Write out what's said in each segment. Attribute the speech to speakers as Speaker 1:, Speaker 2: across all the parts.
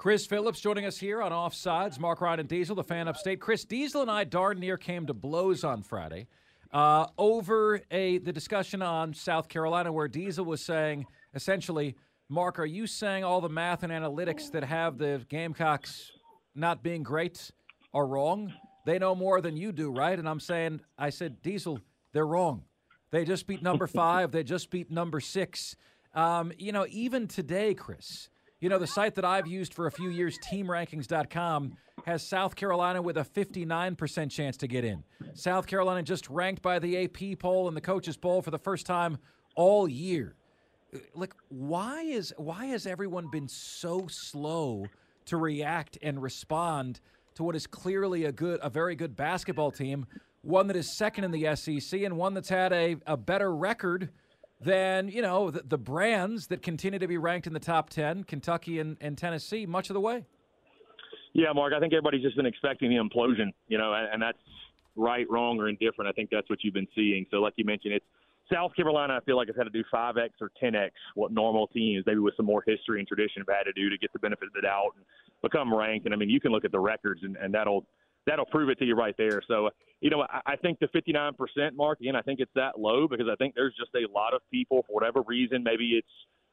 Speaker 1: Chris Phillips joining us here on Offsides. Mark Ryan and Diesel, the fan upstate. Chris Diesel and I darn near came to blows on Friday uh, over a the discussion on South Carolina, where Diesel was saying essentially, Mark, are you saying all the math and analytics that have the Gamecocks not being great are wrong? They know more than you do, right? And I'm saying, I said, Diesel, they're wrong. They just beat number five. They just beat number six. Um, you know, even today, Chris, you know, the site that I've used for a few years, teamrankings.com, has South Carolina with a 59% chance to get in. South Carolina just ranked by the AP poll and the coaches poll for the first time all year. Like why is why has everyone been so slow to react and respond to what is clearly a good a very good basketball team, one that is second in the SEC and one that's had a, a better record than you know the, the, brands that continue to be ranked in the top 10 kentucky and, and, tennessee much of the way.
Speaker 2: Yeah mark i think everybody's just been expecting the implosion you know and, and, that's right wrong or indifferent. I think that's what you've been seeing. So like you mentioned it's south carolina i feel like has had to do 5x or 10x what normal teams maybe with some more history and tradition have had to do to get the benefit of the doubt and become ranked. And i mean you can look at the records and, and that'll that'll prove it to you right there. So, you know, I, I think the 59% mark, again, I think it's that low because I think there's just a lot of people, for whatever reason, maybe it's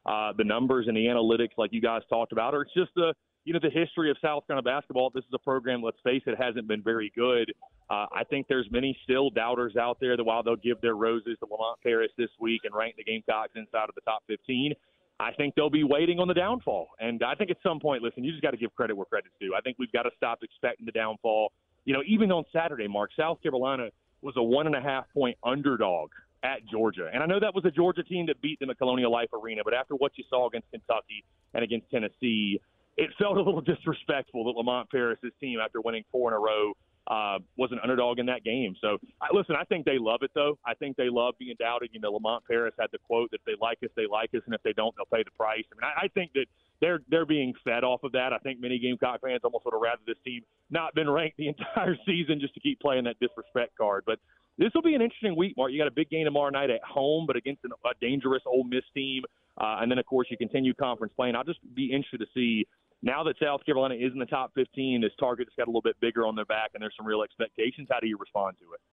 Speaker 2: uh, the numbers and the analytics like you guys talked about, or it's just the, you know, the history of South Carolina basketball. This is a program, let's face it, hasn't been very good. Uh, I think there's many still doubters out there that while they'll give their roses to Lamont Paris this week and rank the Gamecocks inside of the top 15, I think they'll be waiting on the downfall. And I think at some point, listen, you just got to give credit where credit's due. I think we've got to stop expecting the downfall. You know, even on Saturday, Mark, South Carolina was a one and a half point underdog at Georgia. And I know that was a Georgia team that beat them at Colonial Life Arena, but after what you saw against Kentucky and against Tennessee, it felt a little disrespectful that Lamont Paris's team, after winning four in a row, uh, was an underdog in that game. So, I, listen, I think they love it, though. I think they love being doubted. You know, Lamont Paris had the quote that if they like us, they like us, and if they don't, they'll pay the price. I mean, I, I think that they're they're being fed off of that. I think many Gamecock fans almost would have rather this team not been ranked the entire season just to keep playing that disrespect card. But this will be an interesting week, Mark. You got a big game tomorrow night at home, but against an, a dangerous Ole Miss team, uh, and then of course you continue conference playing. I'll just be interested to see now that South Carolina is in the top 15, this target's got a little bit bigger on their back, and there's some real expectations. How do you respond to it?